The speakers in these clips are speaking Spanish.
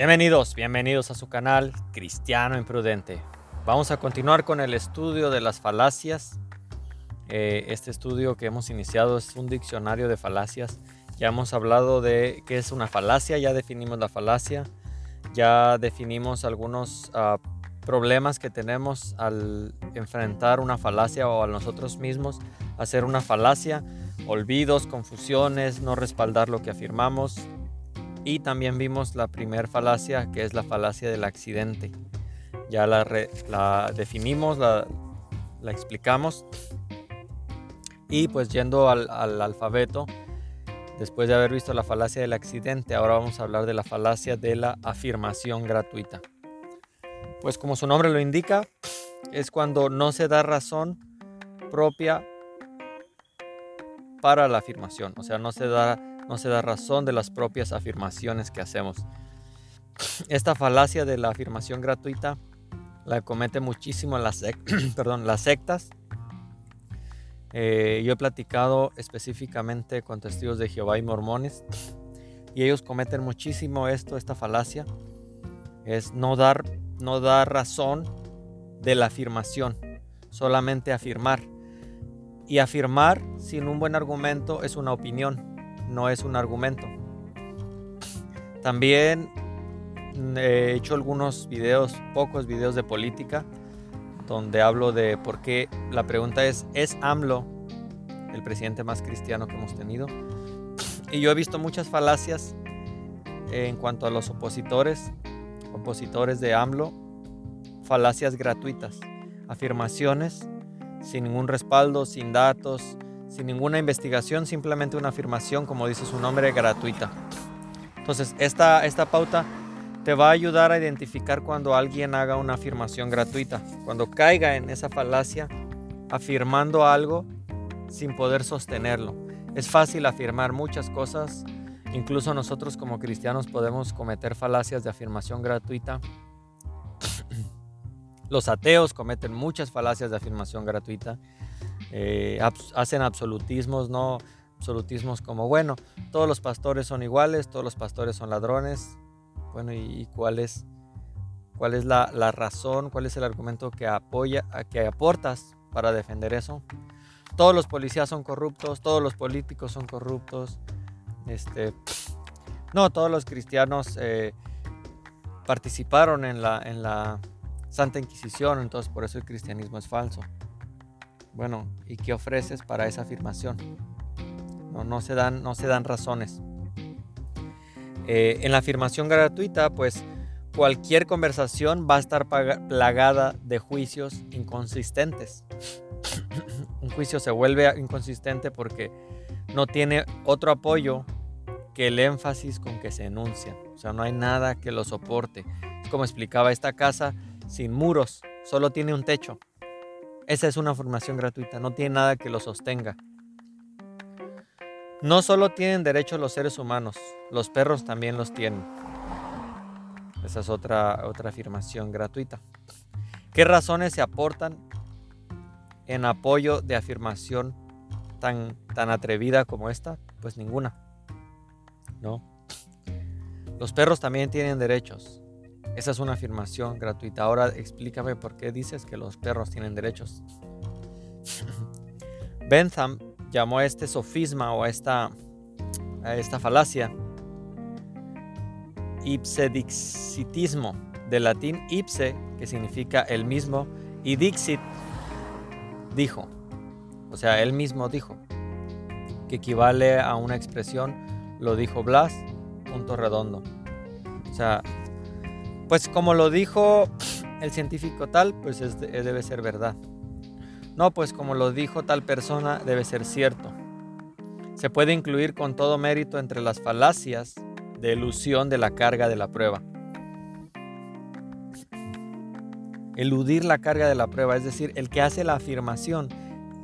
Bienvenidos, bienvenidos a su canal Cristiano Imprudente. Vamos a continuar con el estudio de las falacias. Eh, este estudio que hemos iniciado es un diccionario de falacias. Ya hemos hablado de qué es una falacia, ya definimos la falacia, ya definimos algunos ah, problemas que tenemos al enfrentar una falacia o a nosotros mismos hacer una falacia, olvidos, confusiones, no respaldar lo que afirmamos, y también vimos la primer falacia, que es la falacia del accidente. Ya la, definimos, la, explicamos. Y pues yendo al alfabeto, después de haber visto la falacia del accidente, ahora vamos a hablar de la falacia de la afirmación gratuita. Pues como su nombre lo indica, es cuando no se da razón propia para la afirmación, o sea, no se da no se da razón de las propias afirmaciones que hacemos. Esta falacia de la afirmación gratuita la comete muchísimo las, perdón, las sectas. Eh, yo he platicado específicamente con testigos de Jehová y mormones y ellos cometen muchísimo esto, esta falacia, es no dar, no dar razón de la afirmación, solamente afirmar. Y afirmar sin un buen argumento es una opinión no es un argumento. También he hecho algunos videos, pocos videos de política, donde hablo de por qué la pregunta es, ¿es AMLO el presidente más cristiano que hemos tenido? Y yo he visto muchas falacias en cuanto a los opositores, opositores de AMLO, falacias gratuitas, afirmaciones sin ningún respaldo, sin datos, sin ninguna investigación, simplemente una afirmación, como dice su nombre, gratuita. Entonces, esta, esta pauta te va a ayudar a identificar cuando alguien haga una afirmación gratuita, cuando caiga en esa falacia afirmando algo sin poder sostenerlo. Es fácil afirmar muchas cosas, incluso nosotros como cristianos podemos cometer falacias de afirmación gratuita. Los ateos cometen muchas falacias de afirmación gratuita eh, hacen absolutismos, no absolutismos como, bueno, todos los pastores son iguales, todos los pastores son ladrones. Bueno, ¿y, cuál es, cuál es la, razón, cuál es el argumento que, apoya, que aportas para defender eso? Todos los policías son corruptos, todos los políticos son corruptos. Este, no, todos los cristianos eh, participaron en la, en la Santa Inquisición, entonces por eso el cristianismo es falso. Bueno, ¿y qué ofreces para esa afirmación? No, se, dan, no se dan razones. Eh, en la afirmación gratuita, pues cualquier conversación va a estar plagada de juicios inconsistentes. Un juicio se vuelve inconsistente porque no tiene otro apoyo que el énfasis con que se enuncia. O sea, no hay nada que lo soporte. Como explicaba esta casa sin muros, solo tiene un techo. Esa es una formación gratuita, no tiene nada que lo sostenga. No solo tienen derechos los seres humanos, los perros también los tienen. Esa es otra, otra afirmación gratuita. ¿Qué razones se aportan en apoyo de afirmación tan, tan atrevida como esta? Pues ninguna. ¿No? Los perros también tienen derechos. Esa es una afirmación gratuita. Ahora explícame por qué dices que los perros tienen derechos. Bentham llamó a este sofisma o a esta, a esta falacia ipsedixitismo, del latín ipse, que significa el mismo, y dixit, dijo. O sea, él mismo dijo, que equivale a una expresión, lo dijo Blas, punto redondo. O sea, pues como lo dijo el científico tal, pues debe ser verdad. No, pues como lo dijo tal persona, debe ser cierto. Se puede incluir con todo mérito entre las falacias de ilusión de la carga de la prueba. Eludir la carga de la prueba, es decir, el que hace la afirmación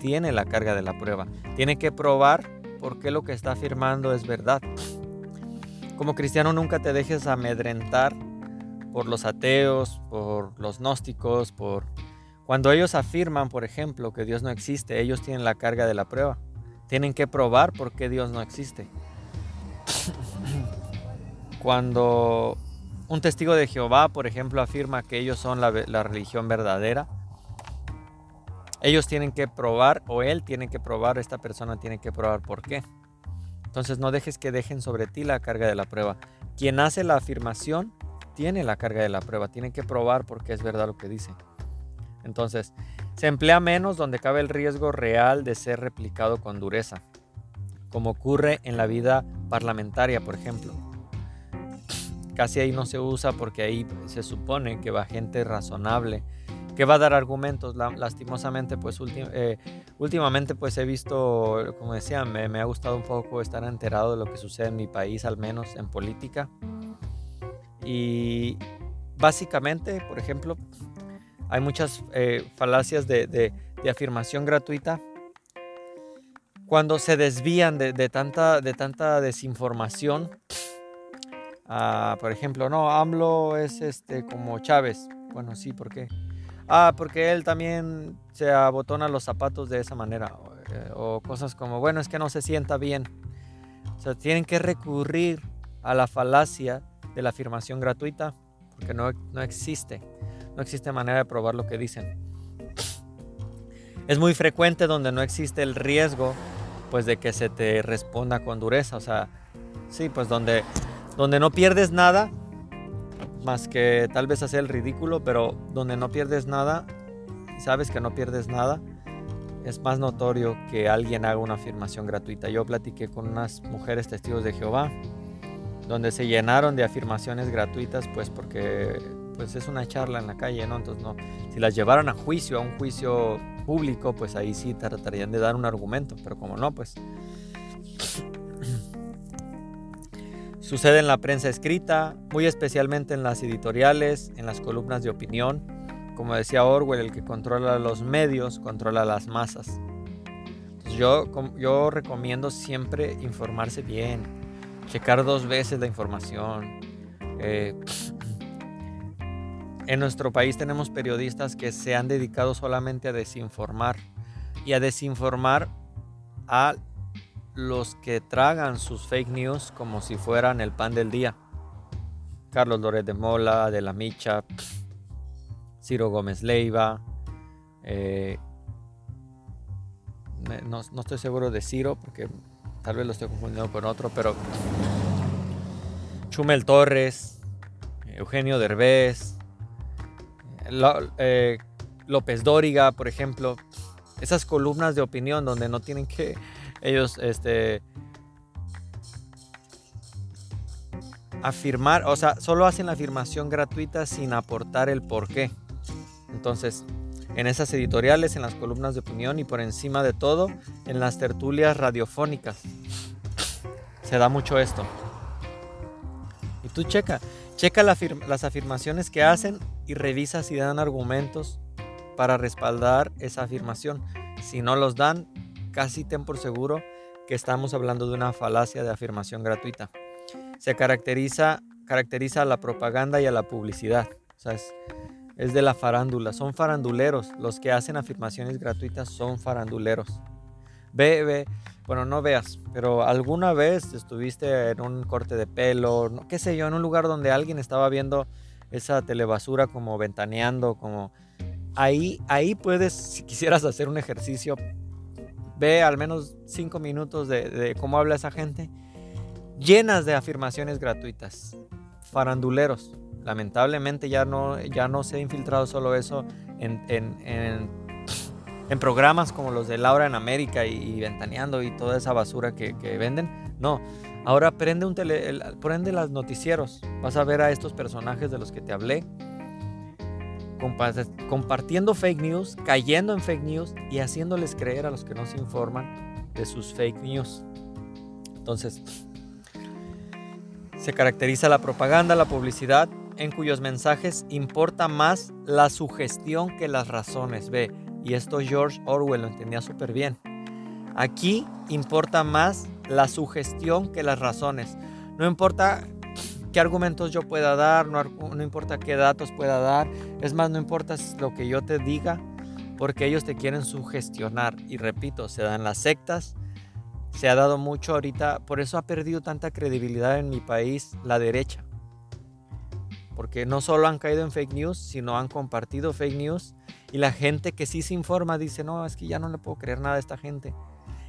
tiene la carga de la prueba. Tiene que probar por qué lo que está afirmando es verdad. Como cristiano nunca te dejes amedrentar por los ateos, por los gnósticos, por... Cuando ellos afirman, por ejemplo, que Dios no existe, ellos tienen la carga de la prueba. Tienen que probar por qué Dios no existe. Cuando un testigo de Jehová, por ejemplo, afirma que ellos son la, la religión verdadera. Ellos tienen que probar, o él tiene que probar, esta persona tiene que probar por qué. Entonces no dejes que dejen sobre ti la carga de la prueba. Quien hace la afirmación tiene la carga de la prueba, tiene que probar porque es verdad lo que dice. Entonces, se emplea menos donde cabe el riesgo real de ser replicado con dureza, como ocurre en la vida parlamentaria, por ejemplo. Casi ahí no se usa porque ahí se supone que va gente razonable, que va a dar argumentos. Lastimosamente, pues eh, últimamente pues he visto, como decía, me ha gustado un poco estar enterado de lo que sucede en mi país, al menos en política. Y básicamente, por ejemplo, hay muchas eh, falacias de, afirmación gratuita cuando se desvían de, tanta, de tanta desinformación. Ah, por ejemplo, no, AMLO es este como Chávez. Bueno, sí, ¿por qué? Ah, porque él también se abotona los zapatos de esa manera. O, o cosas como, bueno, es que no se sienta bien. O sea, tienen que recurrir a la falacia de la afirmación gratuita porque no, no existe. No existe manera de probar lo que dicen. Es muy frecuente donde no existe el riesgo pues de que se te responda con dureza, o sea, sí, pues donde donde no pierdes nada más que tal vez hacer el ridículo, pero donde no pierdes nada sabes que no pierdes nada, es más notorio que alguien haga una afirmación gratuita. Yo platiqué con unas mujeres testigos de Jehová donde se llenaron de afirmaciones gratuitas, pues porque pues es una charla en la calle, ¿no? Entonces, no, si las llevaran a juicio, a un juicio público, pues ahí sí tratarían de dar un argumento, pero como no, pues... Sucede en la prensa escrita, muy especialmente en las editoriales, en las columnas de opinión. Como decía Orwell, el que controla los medios controla las masas. yo, yo recomiendo siempre informarse bien, checar dos veces la información. Eh, en nuestro país tenemos periodistas que se han dedicado solamente a desinformar y a desinformar a los que tragan sus fake news como si fueran el pan del día. Carlos Loret de Mola, de la Micha, Ciro Gómez Leiva, eh, no, no, estoy seguro de Ciro porque tal vez lo estoy confundiendo con otro, pero Chumel Torres, Eugenio Derbez, eh, López Dóriga, por ejemplo, esas columnas de opinión donde no tienen que ellos este, afirmar, o sea, solo hacen la afirmación gratuita sin aportar el por qué. Entonces, en esas editoriales, en las columnas de opinión y por encima de todo, en las tertulias radiofónicas, se da mucho esto. Y tú checa, checa las afirmaciones que hacen y revisa si dan argumentos para respaldar esa afirmación. Si no los dan, casi ten por seguro que estamos hablando de una falacia de afirmación gratuita. Se caracteriza, caracteriza a la propaganda y a la publicidad. O sea, es, es de la farándula. Son faranduleros. Los que hacen afirmaciones gratuitas son faranduleros. Ve, ve, bueno, no veas, pero alguna vez estuviste en un corte de pelo, qué sé yo, en un lugar donde alguien estaba viendo esa telebasura como ventaneando, como ahí, ahí puedes, si quisieras hacer un ejercicio, ve al menos cinco minutos de, cómo habla esa gente, llenas de afirmaciones gratuitas, faranduleros. Lamentablemente ya no, ya no se ha infiltrado solo eso en, en, en, programas como los de Laura en América y, Ventaneando y toda esa basura que, venden. No, Ahora prende, un tele, prende los noticieros. Vas a ver a estos personajes de los que te hablé. Compartiendo fake news, cayendo en fake news y haciéndoles creer a los que no se informan de sus fake news. Entonces, se caracteriza la propaganda, la publicidad, en cuyos mensajes importa más la sugestión que las razones. Ve, y esto George Orwell lo entendía súper bien. Aquí importa más la sugestión que las razones. No importa qué argumentos yo pueda dar, no, importa qué datos pueda dar, es más, no importa lo que yo te diga, porque ellos te quieren sugestionar. Y repito, se dan las sectas, se ha dado mucho ahorita, por eso ha perdido tanta credibilidad en mi país la derecha. Porque no solo han caído en fake news, sino han compartido fake news y la gente que sí se informa dice, no, es que ya no le puedo creer nada a esta gente.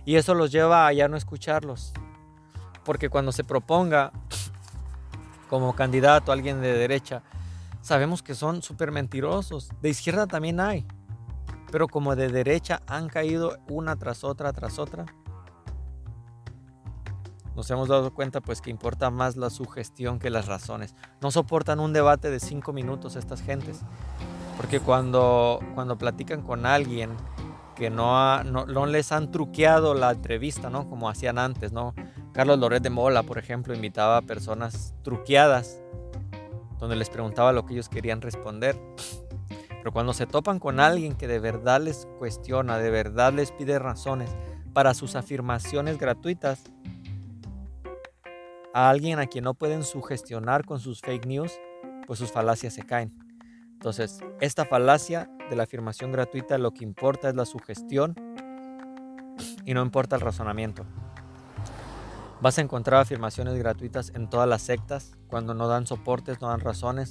Y eso los lleva a ya no escucharlos. Porque cuando se proponga como candidato alguien de derecha, sabemos que son súper mentirosos. De izquierda también hay. Pero como de derecha han caído una tras otra, tras otra, nos hemos dado cuenta pues que importa más la sugestión que las razones. No soportan un debate de cinco minutos estas gentes. Porque cuando, cuando platican con alguien que no, no, les han truqueado la entrevista, ¿no? Como hacían antes, ¿no? Carlos Loret de Mola, por ejemplo, invitaba a personas truqueadas, donde les preguntaba lo que ellos querían responder. Pero cuando se topan con alguien que de verdad les cuestiona, de verdad les pide razones para sus afirmaciones gratuitas, a alguien a quien no pueden sugestionar con sus fake news, pues sus falacias se caen. Entonces, esta falacia de la afirmación gratuita lo que importa es la sugestión y no importa el razonamiento. Vas a encontrar afirmaciones gratuitas en todas las sectas, cuando no dan soportes, no dan razones.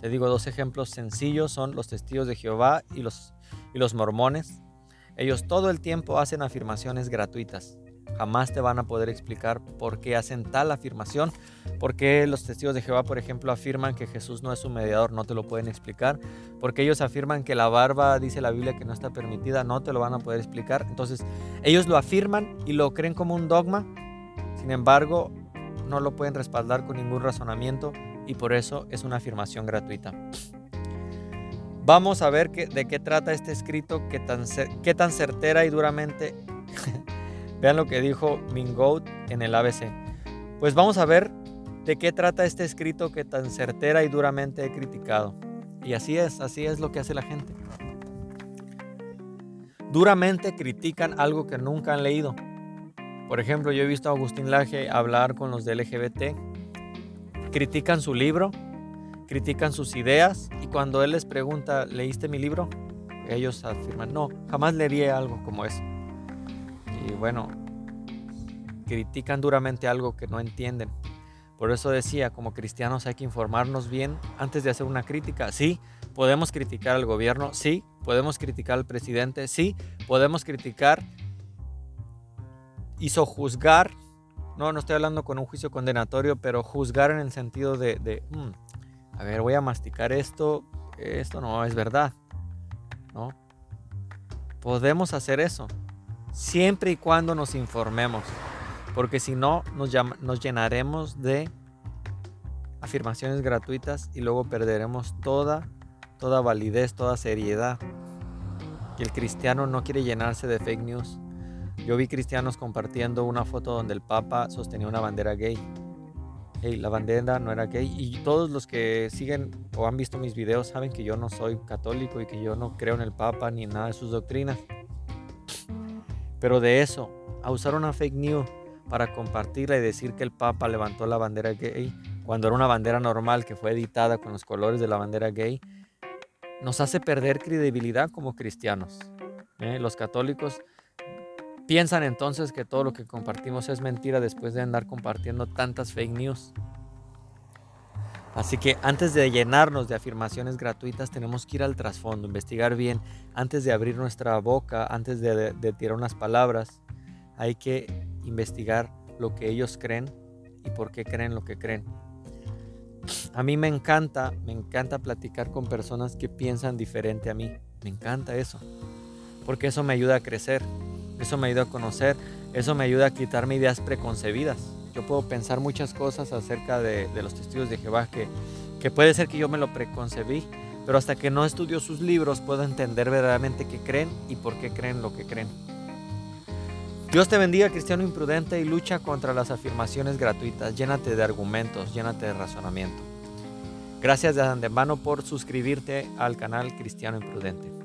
Te digo dos ejemplos sencillos, son los testigos de Jehová y los, y los mormones. Ellos todo el tiempo hacen afirmaciones gratuitas. Jamás te van a poder explicar por qué hacen tal afirmación, por qué los testigos de Jehová, por ejemplo, afirman que Jesús no es un mediador, no te lo pueden explicar, porque ellos afirman que la barba, dice la Biblia, que no está permitida, no te lo van a poder explicar. Entonces, ellos lo afirman y lo creen como un dogma, sin embargo, no lo pueden respaldar con ningún razonamiento y por eso es una afirmación gratuita. Vamos a ver de qué trata este escrito, tan, qué tan certera y duramente Vean lo que dijo Mingout en el ABC. Pues vamos a ver de qué trata este escrito que tan certera y duramente he criticado. Y así es, así es lo que hace la gente. Duramente critican algo que nunca han leído. Por ejemplo, yo he visto a Agustín Laje hablar con los de LGBT. Critican su libro, critican sus ideas y cuando él les pregunta, ¿leíste mi libro? Ellos afirman, no, jamás leería algo como eso y bueno, critican duramente algo que no entienden. Por eso decía, como cristianos hay que informarnos bien antes de hacer una crítica. Sí, podemos criticar al gobierno, sí, podemos criticar al presidente, sí, podemos criticar y juzgar. No, no estoy hablando con un juicio condenatorio, pero juzgar en el sentido de, mm, a ver, voy a masticar esto, esto no es verdad. ¿No? Podemos hacer eso siempre y cuando nos informemos, porque si no nos, llenaremos de afirmaciones gratuitas y luego perderemos toda, toda validez, toda seriedad. Y el cristiano no quiere llenarse de fake news. Yo vi cristianos compartiendo una foto donde el Papa sostenía una bandera gay. Hey, la bandera no era gay. Y todos los que siguen o han visto mis videos saben que yo no soy católico y que yo no creo en el Papa ni en nada de sus doctrinas. Pero de eso, a usar una fake news para compartirla y decir que el Papa levantó la bandera gay cuando era una bandera normal que fue editada con los colores de la bandera gay, nos hace perder credibilidad como cristianos. ¿eh? Los católicos piensan entonces que todo lo que compartimos es mentira después de andar compartiendo tantas fake news. Así que antes de llenarnos de afirmaciones gratuitas tenemos que ir al trasfondo, investigar bien, antes de abrir nuestra boca, antes de, tirar unas palabras, hay que investigar lo que ellos creen y por qué creen lo que creen. A mí me encanta, me encanta platicar con personas que piensan diferente a mí. Me encanta eso. Porque eso me ayuda a crecer, eso me ayuda a conocer, eso me ayuda a quitarme ideas preconcebidas. Yo puedo pensar muchas cosas acerca de, los testigos de Jehová que, puede ser que yo me lo preconcebí, pero hasta que no estudio sus libros puedo entender verdaderamente qué creen y por qué creen lo que creen. Dios te bendiga, cristiano imprudente, y lucha contra las afirmaciones gratuitas. Llénate de argumentos, llénate de razonamiento. Gracias de antemano por suscribirte al canal Cristiano Imprudente.